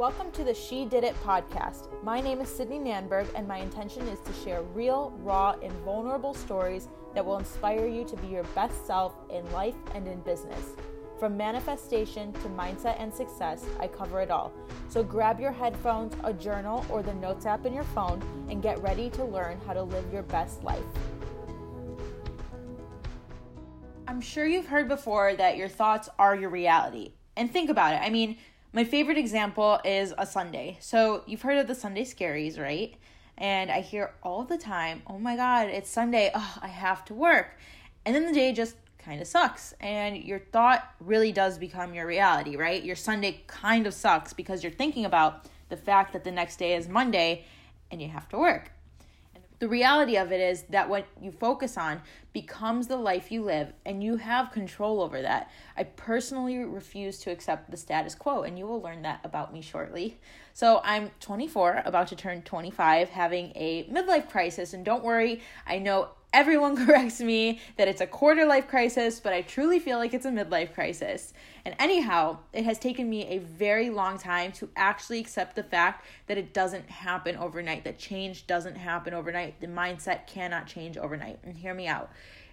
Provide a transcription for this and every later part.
Welcome to the She Did It podcast. My name is Sydney Nanberg, and my intention is to share real, raw, and vulnerable stories that will inspire you to be your best self in life and in business. From manifestation to mindset and success, I cover it all. So grab your headphones, a journal, or the notes app in your phone and get ready to learn how to live your best life. I'm sure you've heard before that your thoughts are your reality. And think about it. I mean, my favorite example is a Sunday. So you've heard of the Sunday scaries, right? And I hear all the time, oh my God, it's Sunday. Oh, I have to work. And then the day just kind of sucks. And your thought really does become your reality, right? Your Sunday kind of sucks because you're thinking about the fact that the next day is Monday and you have to work the reality of it is that what you focus on becomes the life you live and you have control over that. I personally refuse to accept the status quo, and you will learn that about me shortly. So, I'm 24, about to turn 25, having a midlife crisis, and don't worry, I know Everyone corrects me that it's a quarter life crisis, but I truly feel like it's a midlife crisis. And anyhow, it has taken me a very long time to actually accept the fact that it doesn't happen overnight, that change doesn't happen overnight. The mindset cannot change overnight. And hear me out.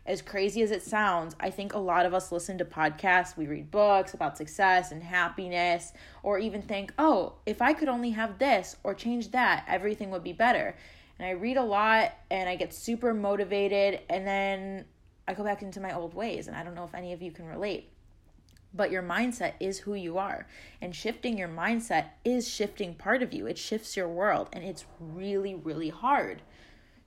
As crazy as it sounds, I think a lot of us listen to podcasts, we read books about success and happiness, or even think, oh, if I could only have this or change that, everything would be better and I read a lot and I get super motivated and then I go back into my old ways and I don't know if any of you can relate. But your mindset is who you are. And shifting your mindset is shifting part of you. It shifts your world and it's really really hard.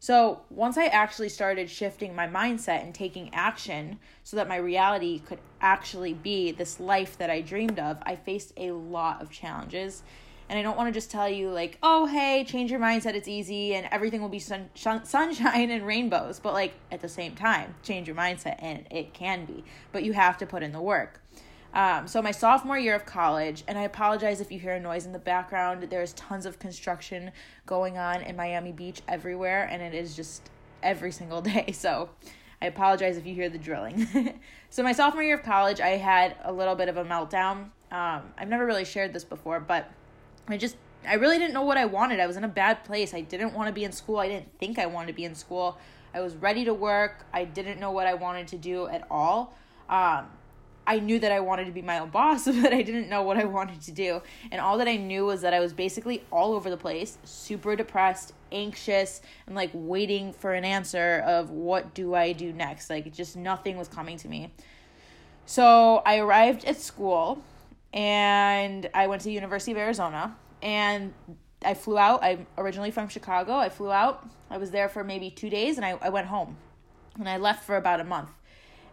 So, once I actually started shifting my mindset and taking action so that my reality could actually be this life that I dreamed of, I faced a lot of challenges and I don't want to just tell you, like, oh, hey, change your mindset, it's easy, and everything will be sun- sunshine and rainbows. But, like, at the same time, change your mindset, and it can be. But you have to put in the work. Um, so, my sophomore year of college, and I apologize if you hear a noise in the background, there's tons of construction going on in Miami Beach everywhere, and it is just every single day. So, I apologize if you hear the drilling. so, my sophomore year of college, I had a little bit of a meltdown. Um, I've never really shared this before, but I just I really didn't know what I wanted. I was in a bad place. I didn't want to be in school. I didn't think I wanted to be in school. I was ready to work. I didn't know what I wanted to do at all. Um, I knew that I wanted to be my own boss, but I didn't know what I wanted to do. And all that I knew was that I was basically all over the place, super depressed, anxious, and like waiting for an answer of what do I do next. Like just nothing was coming to me. So I arrived at school and I went to the University of Arizona and I flew out. I'm originally from Chicago. I flew out. I was there for maybe two days and I, I went home. And I left for about a month.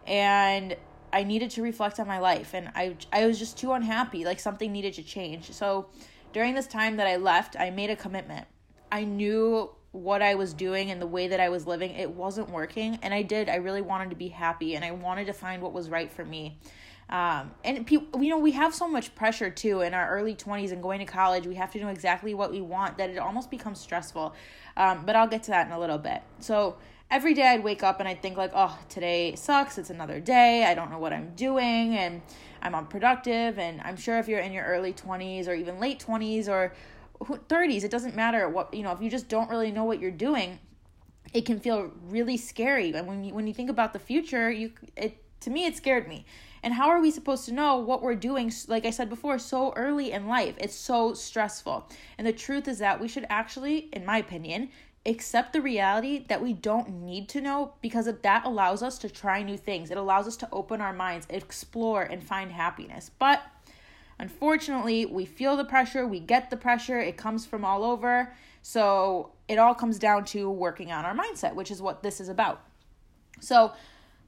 And I needed to reflect on my life and I I was just too unhappy. Like something needed to change. So during this time that I left, I made a commitment. I knew what I was doing and the way that I was living, it wasn't working. And I did. I really wanted to be happy and I wanted to find what was right for me. Um, and people, you know, we have so much pressure too in our early 20s and going to college. We have to know exactly what we want that it almost becomes stressful. Um, but I'll get to that in a little bit. So every day I'd wake up and I'd think like, oh, today sucks. It's another day. I don't know what I'm doing and I'm unproductive. And I'm sure if you're in your early 20s or even late 20s or 30s, it doesn't matter what, you know, if you just don't really know what you're doing, it can feel really scary. And when you, when you think about the future, you, it, to me, it scared me and how are we supposed to know what we're doing, like I said before, so early in life? It's so stressful. And the truth is that we should actually, in my opinion, accept the reality that we don't need to know because that allows us to try new things. It allows us to open our minds, explore, and find happiness. But unfortunately, we feel the pressure, we get the pressure, it comes from all over. So it all comes down to working on our mindset, which is what this is about. So,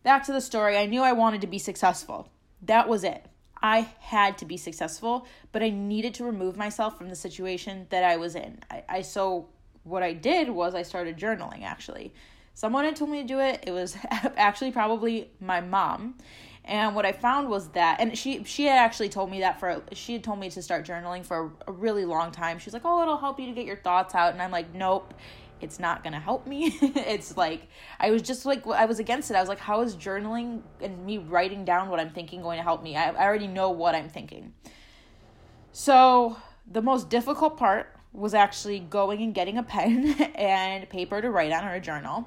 back to the story, I knew I wanted to be successful. That was it. I had to be successful, but I needed to remove myself from the situation that I was in. I, I so what I did was I started journaling actually. Someone had told me to do it. It was actually probably my mom. And what I found was that, and she she had actually told me that for she had told me to start journaling for a really long time. She's like, "Oh, it'll help you to get your thoughts out," and I'm like, "Nope, it's not gonna help me it's like i was just like i was against it i was like how is journaling and me writing down what i'm thinking going to help me i, I already know what i'm thinking so the most difficult part was actually going and getting a pen and paper to write on or a journal.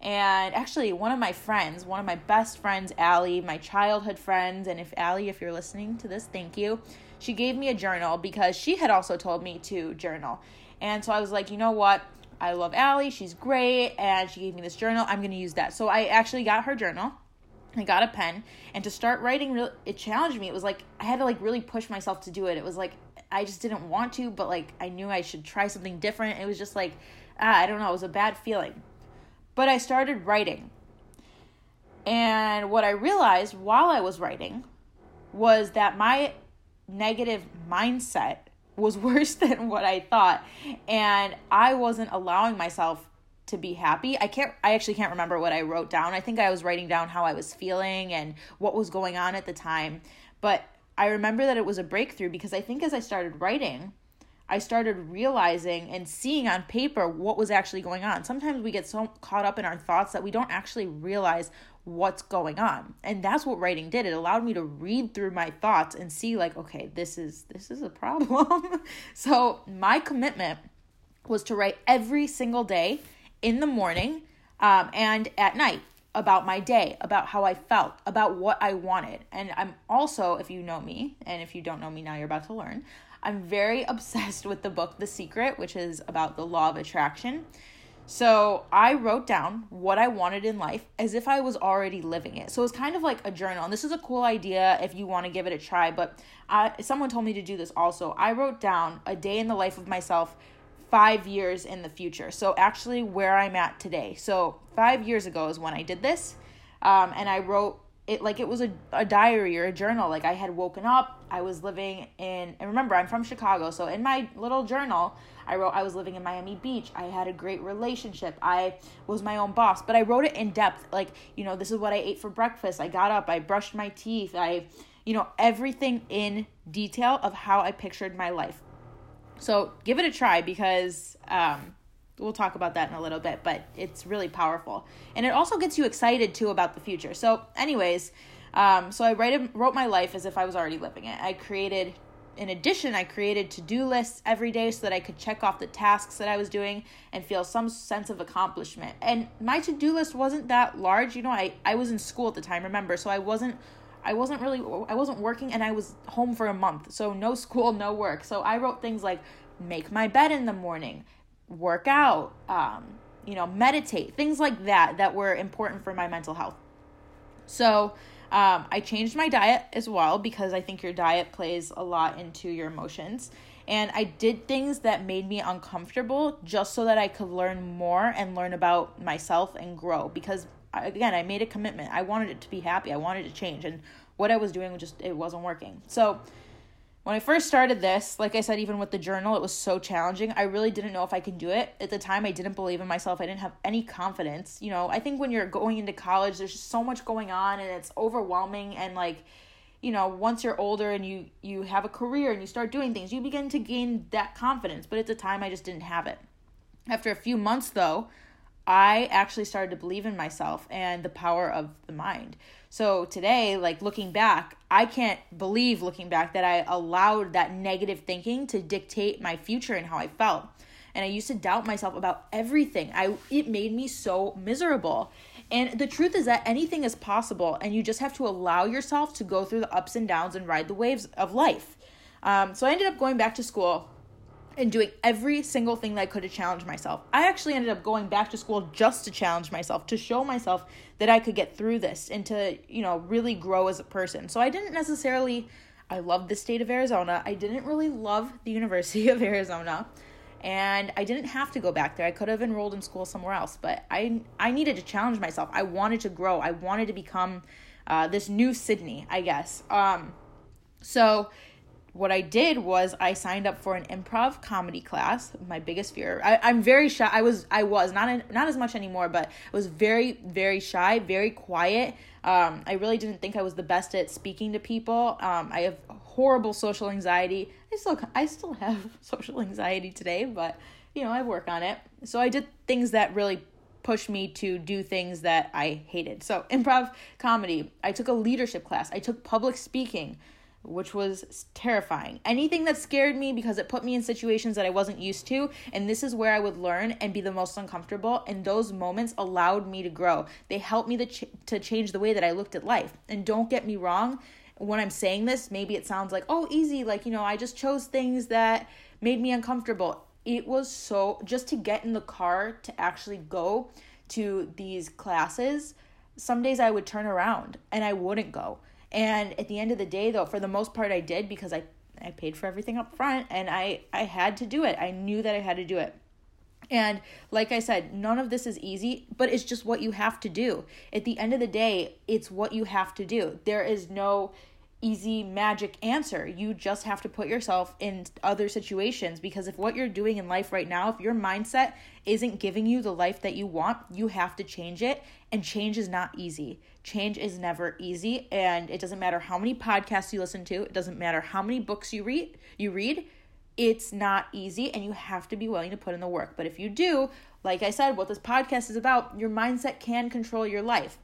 And actually, one of my friends, one of my best friends, Allie, my childhood friends, and if Allie, if you're listening to this, thank you. She gave me a journal because she had also told me to journal. And so I was like, you know what? I love Allie. She's great. And she gave me this journal. I'm going to use that. So I actually got her journal. I got a pen. And to start writing, it challenged me. It was like, I had to like really push myself to do it. It was like, I just didn't want to, but like I knew I should try something different. It was just like, ah, I don't know. It was a bad feeling. But I started writing. And what I realized while I was writing was that my negative mindset was worse than what I thought. And I wasn't allowing myself to be happy. I can't I actually can't remember what I wrote down. I think I was writing down how I was feeling and what was going on at the time. But I remember that it was a breakthrough because I think as I started writing, I started realizing and seeing on paper what was actually going on. Sometimes we get so caught up in our thoughts that we don't actually realize what's going on. And that's what writing did. It allowed me to read through my thoughts and see like, okay, this is this is a problem. so, my commitment was to write every single day in the morning um, and at night about my day, about how I felt, about what I wanted. And I'm also, if you know me, and if you don't know me now, you're about to learn, I'm very obsessed with the book The Secret, which is about the law of attraction. So I wrote down what I wanted in life as if I was already living it. So it's kind of like a journal. And this is a cool idea if you want to give it a try. But I, someone told me to do this also. I wrote down a day in the life of myself five years in the future. So actually, where I'm at today. So five years ago is when I did this. Um, and I wrote it like it was a, a diary or a journal. Like i had woken up i was living in and remember i'm from chicago so in my little journal i wrote i was living in miami beach. I had a great relationship. I was my own boss but i wrote it in depth. Like you know this is what i ate for breakfast. I got up i brushed my teeth i you know everything in detail of how i pictured my life. So give it a try because um we'll talk about that in a little bit, but it's really powerful. And it also gets you excited too about the future. So, anyways, um, so I write, wrote my life as if I was already living it. I created, in addition, I created to do lists every day so that I could check off the tasks that I was doing and feel some sense of accomplishment. And my to do list wasn't that large. You know, I, I was in school at the time, remember? So I wasn't. I wasn't really I wasn't working and I was home for a month. So no school, no work. So I wrote things like make my bed in the morning, work out, um, you know, meditate, things like that that were important for my mental health. So um, I changed my diet as well because I think your diet plays a lot into your emotions. And I did things that made me uncomfortable just so that I could learn more and learn about myself and grow. Because again, I made a commitment. I wanted it to be happy. I wanted to change. And what I was doing just, it wasn't working. So when I first started this, like I said, even with the journal, it was so challenging. I really didn't know if I could do it. At the time, I didn't believe in myself. I didn't have any confidence. You know, I think when you're going into college, there's just so much going on and it's overwhelming. And like, you know, once you're older and you you have a career and you start doing things, you begin to gain that confidence. But at the time, I just didn't have it. After a few months, though, I actually started to believe in myself and the power of the mind. So today, like looking back, I can't believe looking back that I allowed that negative thinking to dictate my future and how I felt. And I used to doubt myself about everything. I it made me so miserable. And the truth is that anything is possible, and you just have to allow yourself to go through the ups and downs and ride the waves of life. Um, so I ended up going back to school and doing every single thing that I could to challenge myself. I actually ended up going back to school just to challenge myself, to show myself that I could get through this and to, you know, really grow as a person. So I didn't necessarily I love the state of Arizona. I didn't really love the University of Arizona. And I didn't have to go back there. I could have enrolled in school somewhere else, but I I needed to challenge myself. I wanted to grow. I wanted to become uh, this new Sydney, I guess. Um, so what I did was I signed up for an improv comedy class. My biggest fear. I, I'm very shy. I was I was not in, not as much anymore, but I was very very shy, very quiet. Um, I really didn't think I was the best at speaking to people. Um, I have horrible social anxiety. I still I still have social anxiety today, but you know I work on it. So I did things that really pushed me to do things that I hated. So improv comedy. I took a leadership class. I took public speaking which was terrifying. Anything that scared me because it put me in situations that I wasn't used to, and this is where I would learn and be the most uncomfortable. And those moments allowed me to grow. They helped me to, ch- to change the way that I looked at life. And don't get me wrong, when I'm saying this, maybe it sounds like, oh, easy, like, you know, I just chose things that made me uncomfortable. It was so, just to get in the car to actually go to these classes, some days I would turn around and I wouldn't go and at the end of the day though, for the most part I did because I I paid for everything up front and I I had to do it. I knew that I had to do it. And like I said, none of this is easy, but it's just what you have to do. At the end of the day, it's what you have to do. There is no easy magic answer. You just have to put yourself in other situations because if what you're doing in life right now, if your mindset isn't giving you the life that you want, you have to change it. And change is not easy. Change is never easy. And it doesn't matter how many podcasts you listen to, it doesn't matter how many books you read, you read. It's not easy and you have to be willing to put in the work. But if you do, like I said, what this podcast is about, your mindset can control your life.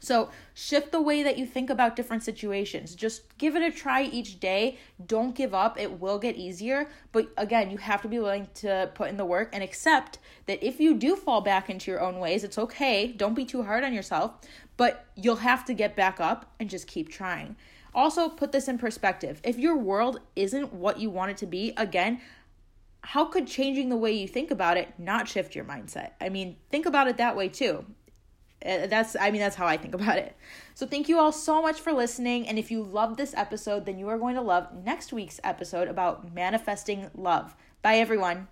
So, shift the way that you think about different situations. Just give it a try each day. Don't give up. It will get easier. But again, you have to be willing to put in the work and accept that if you do fall back into your own ways, it's okay. Don't be too hard on yourself, but you'll have to get back up and just keep trying. Also, put this in perspective. If your world isn't what you want it to be, again, how could changing the way you think about it not shift your mindset? I mean, think about it that way too. Uh, that's i mean that's how i think about it. So thank you all so much for listening and if you love this episode then you are going to love next week's episode about manifesting love. Bye everyone